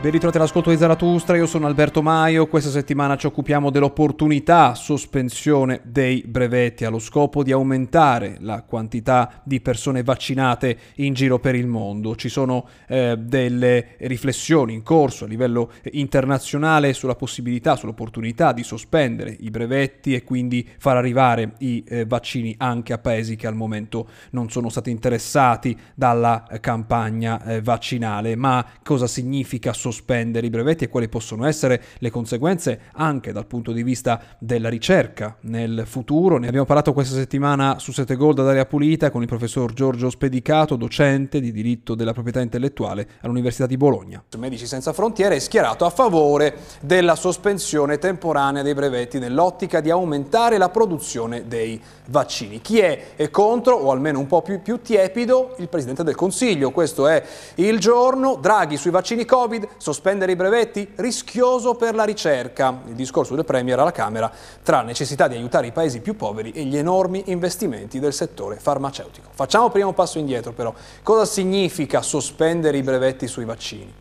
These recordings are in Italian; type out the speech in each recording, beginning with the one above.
Ben ritrovati all'ascolto di Zaratustra, io sono Alberto Maio, questa settimana ci occupiamo dell'opportunità sospensione dei brevetti allo scopo di aumentare la quantità di persone vaccinate in giro per il mondo. Ci sono eh, delle riflessioni in corso a livello internazionale sulla possibilità, sull'opportunità di sospendere i brevetti e quindi far arrivare i eh, vaccini anche a paesi che al momento non sono stati interessati dalla eh, campagna eh, vaccinale. Ma cosa significa sospendere? Sospendere i brevetti e quali possono essere le conseguenze anche dal punto di vista della ricerca nel futuro. Ne abbiamo parlato questa settimana su Sette Gold ad aria pulita con il professor Giorgio Spedicato, docente di diritto della proprietà intellettuale all'Università di Bologna. Medici Senza Frontiere è schierato a favore della sospensione temporanea dei brevetti nell'ottica di aumentare la produzione dei vaccini. Chi è contro, o almeno un po' più, più tiepido, il Presidente del Consiglio. Questo è il giorno. Draghi sui vaccini Covid, sospendere i brevetti? Rischioso per la ricerca. Il discorso del Premier alla Camera tra necessità di aiutare i paesi più poveri e gli enormi investimenti del settore farmaceutico. Facciamo prima un passo indietro però. Cosa significa sospendere i brevetti sui vaccini?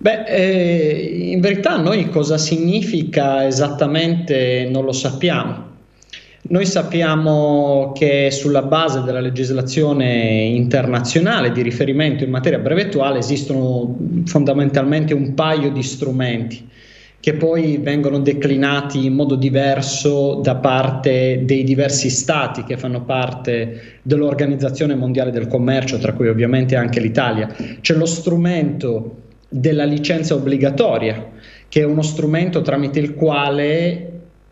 Beh, eh, in verità noi cosa significa esattamente non lo sappiamo. Noi sappiamo che sulla base della legislazione internazionale di riferimento in materia brevettuale esistono fondamentalmente un paio di strumenti che poi vengono declinati in modo diverso da parte dei diversi stati che fanno parte dell'Organizzazione Mondiale del Commercio, tra cui ovviamente anche l'Italia. C'è lo strumento della licenza obbligatoria, che è uno strumento tramite il quale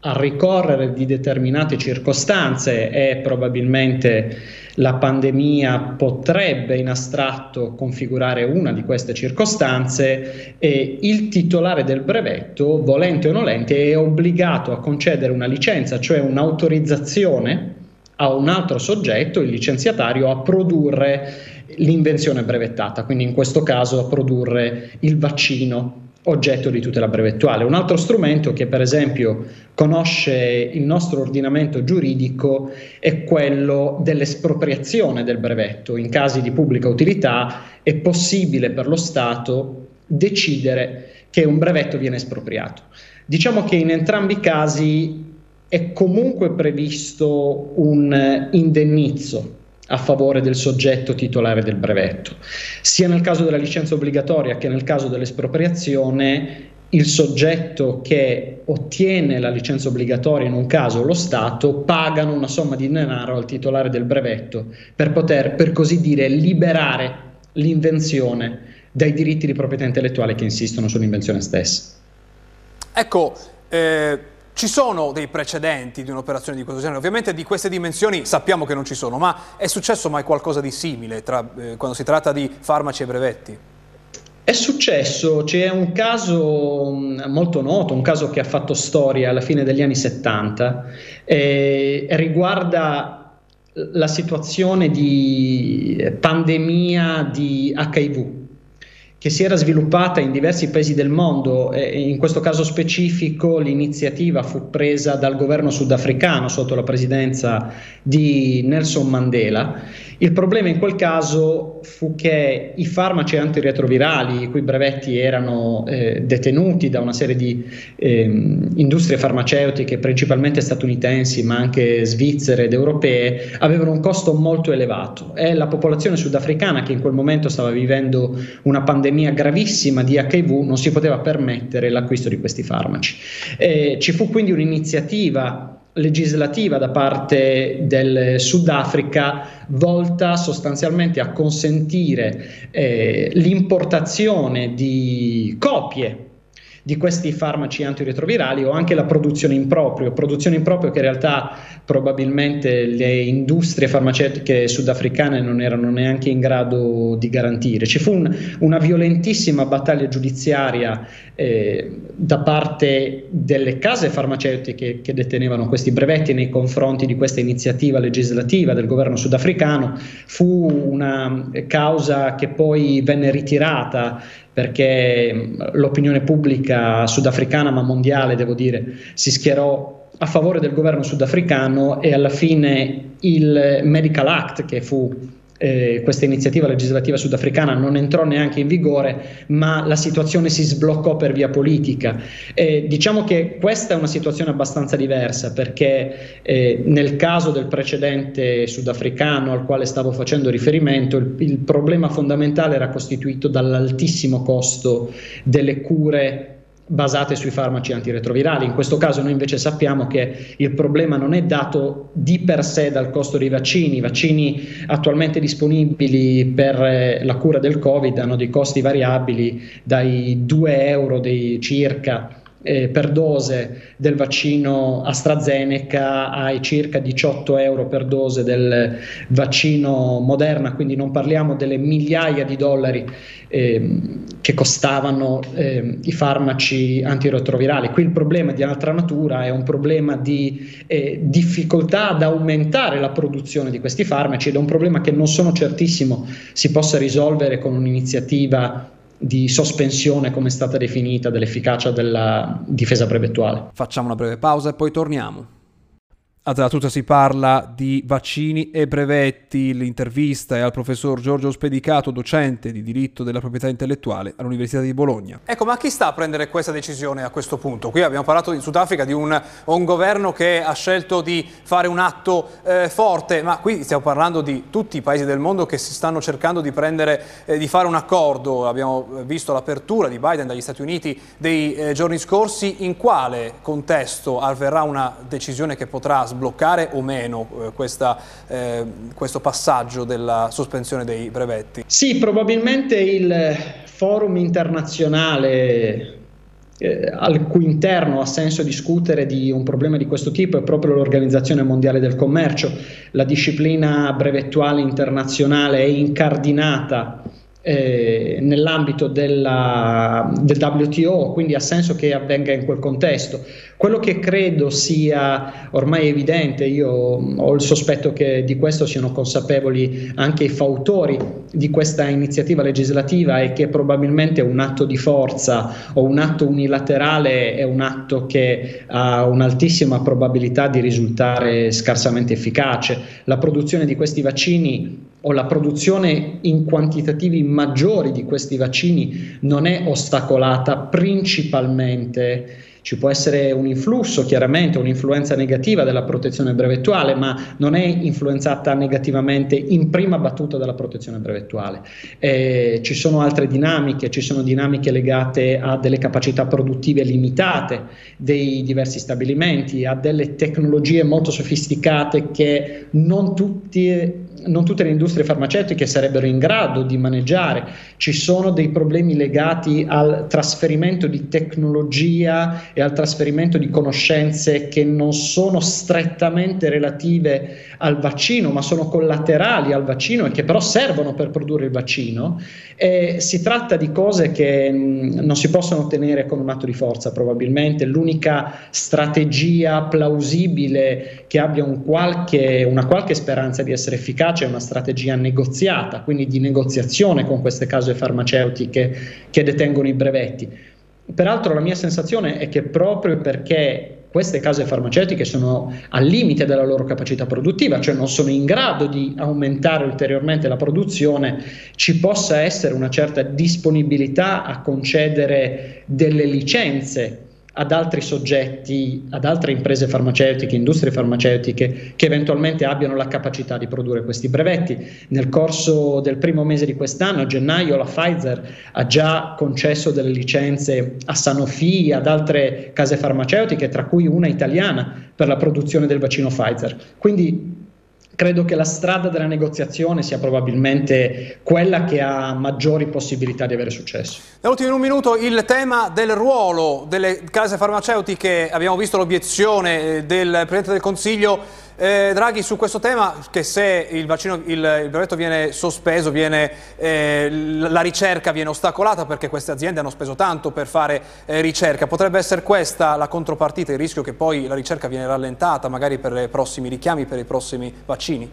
a ricorrere di determinate circostanze e probabilmente la pandemia potrebbe in astratto configurare una di queste circostanze e il titolare del brevetto, volente o nolente, è obbligato a concedere una licenza, cioè un'autorizzazione a un altro soggetto, il licenziatario, a produrre l'invenzione brevettata, quindi in questo caso a produrre il vaccino oggetto di tutela brevettuale. Un altro strumento che per esempio conosce il nostro ordinamento giuridico è quello dell'espropriazione del brevetto. In casi di pubblica utilità è possibile per lo Stato decidere che un brevetto viene espropriato. Diciamo che in entrambi i casi è comunque previsto un indennizzo a favore del soggetto titolare del brevetto. Sia nel caso della licenza obbligatoria che nel caso dell'espropriazione, il soggetto che ottiene la licenza obbligatoria in un caso lo Stato pagano una somma di denaro al titolare del brevetto per poter, per così dire, liberare l'invenzione dai diritti di proprietà intellettuale che insistono sull'invenzione stessa. Ecco, eh ci sono dei precedenti di un'operazione di questo genere? Ovviamente di queste dimensioni sappiamo che non ci sono, ma è successo mai qualcosa di simile tra, eh, quando si tratta di farmaci e brevetti? È successo, c'è un caso mm, molto noto, un caso che ha fatto storia alla fine degli anni 70, eh, riguarda la situazione di pandemia di HIV che si era sviluppata in diversi paesi del mondo e in questo caso specifico l'iniziativa fu presa dal governo sudafricano sotto la presidenza di Nelson Mandela. Il problema in quel caso fu che i farmaci antiretrovirali, i cui brevetti erano eh, detenuti da una serie di eh, industrie farmaceutiche, principalmente statunitensi, ma anche svizzere ed europee, avevano un costo molto elevato e la popolazione sudafricana, che in quel momento stava vivendo una pandemia gravissima di HIV, non si poteva permettere l'acquisto di questi farmaci. Eh, ci fu quindi un'iniziativa legislativa da parte del Sudafrica volta sostanzialmente a consentire eh, l'importazione di copie di questi farmaci antiretrovirali o anche la produzione in proprio, produzione in proprio che in realtà probabilmente le industrie farmaceutiche sudafricane non erano neanche in grado di garantire. Ci fu un, una violentissima battaglia giudiziaria eh, da parte delle case farmaceutiche che detenevano questi brevetti nei confronti di questa iniziativa legislativa del governo sudafricano. Fu una causa che poi venne ritirata perché l'opinione pubblica sudafricana ma mondiale, devo dire, si schierò a favore del governo sudafricano e alla fine il Medical Act che fu eh, questa iniziativa legislativa sudafricana non entrò neanche in vigore, ma la situazione si sbloccò per via politica. Eh, diciamo che questa è una situazione abbastanza diversa perché eh, nel caso del precedente sudafricano al quale stavo facendo riferimento, il, il problema fondamentale era costituito dall'altissimo costo delle cure basate sui farmaci antiretrovirali. In questo caso noi invece sappiamo che il problema non è dato di per sé dal costo dei vaccini. I vaccini attualmente disponibili per eh, la cura del Covid hanno dei costi variabili dai 2 euro dei circa eh, per dose del vaccino AstraZeneca ai circa 18 euro per dose del vaccino Moderna, quindi non parliamo delle migliaia di dollari eh, che costavano eh, i farmaci antiretrovirali. Qui il problema di altra natura è un problema di eh, difficoltà ad aumentare la produzione di questi farmaci ed è un problema che non sono certissimo si possa risolvere con un'iniziativa di sospensione, come è stata definita, dell'efficacia della difesa brevettuale. Facciamo una breve pausa e poi torniamo. A Della Tutta si parla di vaccini e brevetti. L'intervista è al professor Giorgio Spedicato, docente di diritto della proprietà intellettuale all'Università di Bologna. Ecco, ma chi sta a prendere questa decisione a questo punto? Qui abbiamo parlato in Sudafrica di un, un governo che ha scelto di fare un atto eh, forte, ma qui stiamo parlando di tutti i paesi del mondo che si stanno cercando di, prendere, eh, di fare un accordo. Abbiamo visto l'apertura di Biden dagli Stati Uniti dei eh, giorni scorsi. In quale contesto avverrà una decisione che potrà sbagliare? Sbloccare o meno eh, questa, eh, questo passaggio della sospensione dei brevetti? Sì, probabilmente il forum internazionale eh, al cui interno ha senso discutere di un problema di questo tipo è proprio l'Organizzazione Mondiale del Commercio. La disciplina brevettuale internazionale è incardinata eh, nell'ambito della, del WTO, quindi ha senso che avvenga in quel contesto. Quello che credo sia ormai evidente, io ho il sospetto che di questo siano consapevoli anche i fautori di questa iniziativa legislativa è che probabilmente un atto di forza o un atto unilaterale è un atto che ha un'altissima probabilità di risultare scarsamente efficace. La produzione di questi vaccini o la produzione in quantitativi maggiori di questi vaccini non è ostacolata principalmente ci può essere un influsso, chiaramente, un'influenza negativa della protezione brevettuale, ma non è influenzata negativamente in prima battuta dalla protezione brevettuale. Eh, ci sono altre dinamiche, ci sono dinamiche legate a delle capacità produttive limitate dei diversi stabilimenti, a delle tecnologie molto sofisticate che non tutti non tutte le industrie farmaceutiche sarebbero in grado di maneggiare, ci sono dei problemi legati al trasferimento di tecnologia e al trasferimento di conoscenze che non sono strettamente relative al vaccino, ma sono collaterali al vaccino e che però servono per produrre il vaccino. E si tratta di cose che mh, non si possono ottenere con un atto di forza, probabilmente. L'unica strategia plausibile che abbia un qualche, una qualche speranza di essere efficace è una strategia negoziata, quindi di negoziazione con queste case farmaceutiche che detengono i brevetti. Peraltro la mia sensazione è che proprio perché queste case farmaceutiche sono al limite della loro capacità produttiva, cioè non sono in grado di aumentare ulteriormente la produzione, ci possa essere una certa disponibilità a concedere delle licenze ad altri soggetti, ad altre imprese farmaceutiche, industrie farmaceutiche che eventualmente abbiano la capacità di produrre questi brevetti. Nel corso del primo mese di quest'anno, a gennaio, la Pfizer ha già concesso delle licenze a Sanofi, ad altre case farmaceutiche, tra cui una italiana per la produzione del vaccino Pfizer. Quindi credo che la strada della negoziazione sia probabilmente quella che ha maggiori possibilità di avere successo. Nell'ultimo in un minuto il tema del ruolo delle case farmaceutiche, abbiamo visto l'obiezione del Presidente del Consiglio eh, Draghi, su questo tema, che se il, vaccino, il, il brevetto viene sospeso, viene, eh, la ricerca viene ostacolata perché queste aziende hanno speso tanto per fare eh, ricerca, potrebbe essere questa la contropartita, il rischio che poi la ricerca viene rallentata magari per i prossimi richiami, per i prossimi vaccini?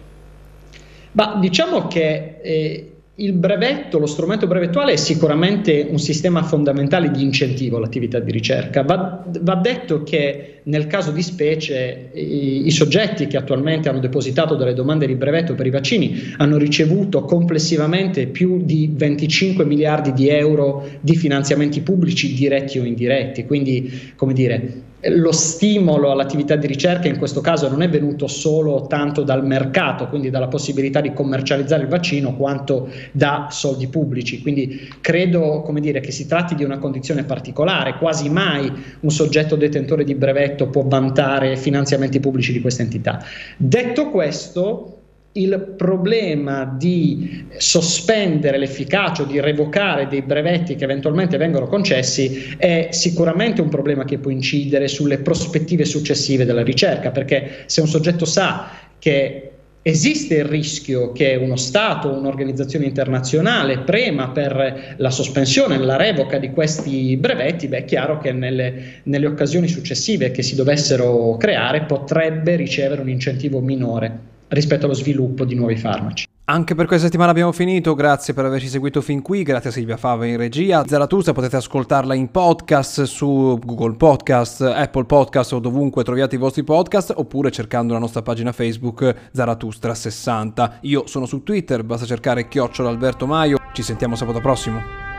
Ma diciamo che eh, il brevetto, lo strumento brevettuale è sicuramente un sistema fondamentale di incentivo all'attività di ricerca. Va, va detto che nel caso di specie i, i, soggetti che attualmente hanno depositato delle domande di brevetto per i vaccini hanno ricevuto complessivamente più di 25 miliardi di euro di finanziamenti pubblici diretti o indiretti, quindi come dire lo stimolo all'attività di ricerca in questo caso non è venuto solo tanto dal mercato, quindi dalla possibilità di commercializzare il vaccino, quanto da soldi pubblici. Quindi credo dire, che si tratti di una condizione particolare, quasi mai un soggetto detentore di brevetto può vantare finanziamenti pubblici di questa entità. Detto questo, il problema di sospendere l'efficacia o di revocare dei brevetti che eventualmente vengono concessi è sicuramente un problema che può incidere sulle prospettive successive della ricerca, perché se un soggetto sa che esiste il rischio che uno Stato o un'organizzazione internazionale prema per la sospensione, la revoca di questi brevetti, beh, è chiaro che nelle, nelle occasioni successive che si dovessero creare potrebbe ricevere un incentivo minore rispetto allo sviluppo di nuovi farmaci. Anche per questa settimana abbiamo finito, grazie per averci seguito fin qui, grazie a Silvia Fava in regia. Zaratustra potete ascoltarla in podcast su Google Podcast, Apple Podcast o dovunque troviate i vostri podcast oppure cercando la nostra pagina Facebook Zaratustra 60. Io sono su Twitter, basta cercare chiocciola Alberto Maio. Ci sentiamo sabato prossimo.